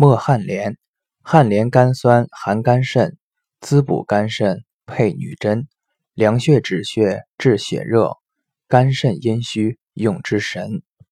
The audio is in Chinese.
莫旱莲，旱莲甘酸，含肝肾，滋补肝肾，配女贞，凉血止血，治血热。肝肾阴虚，用之神。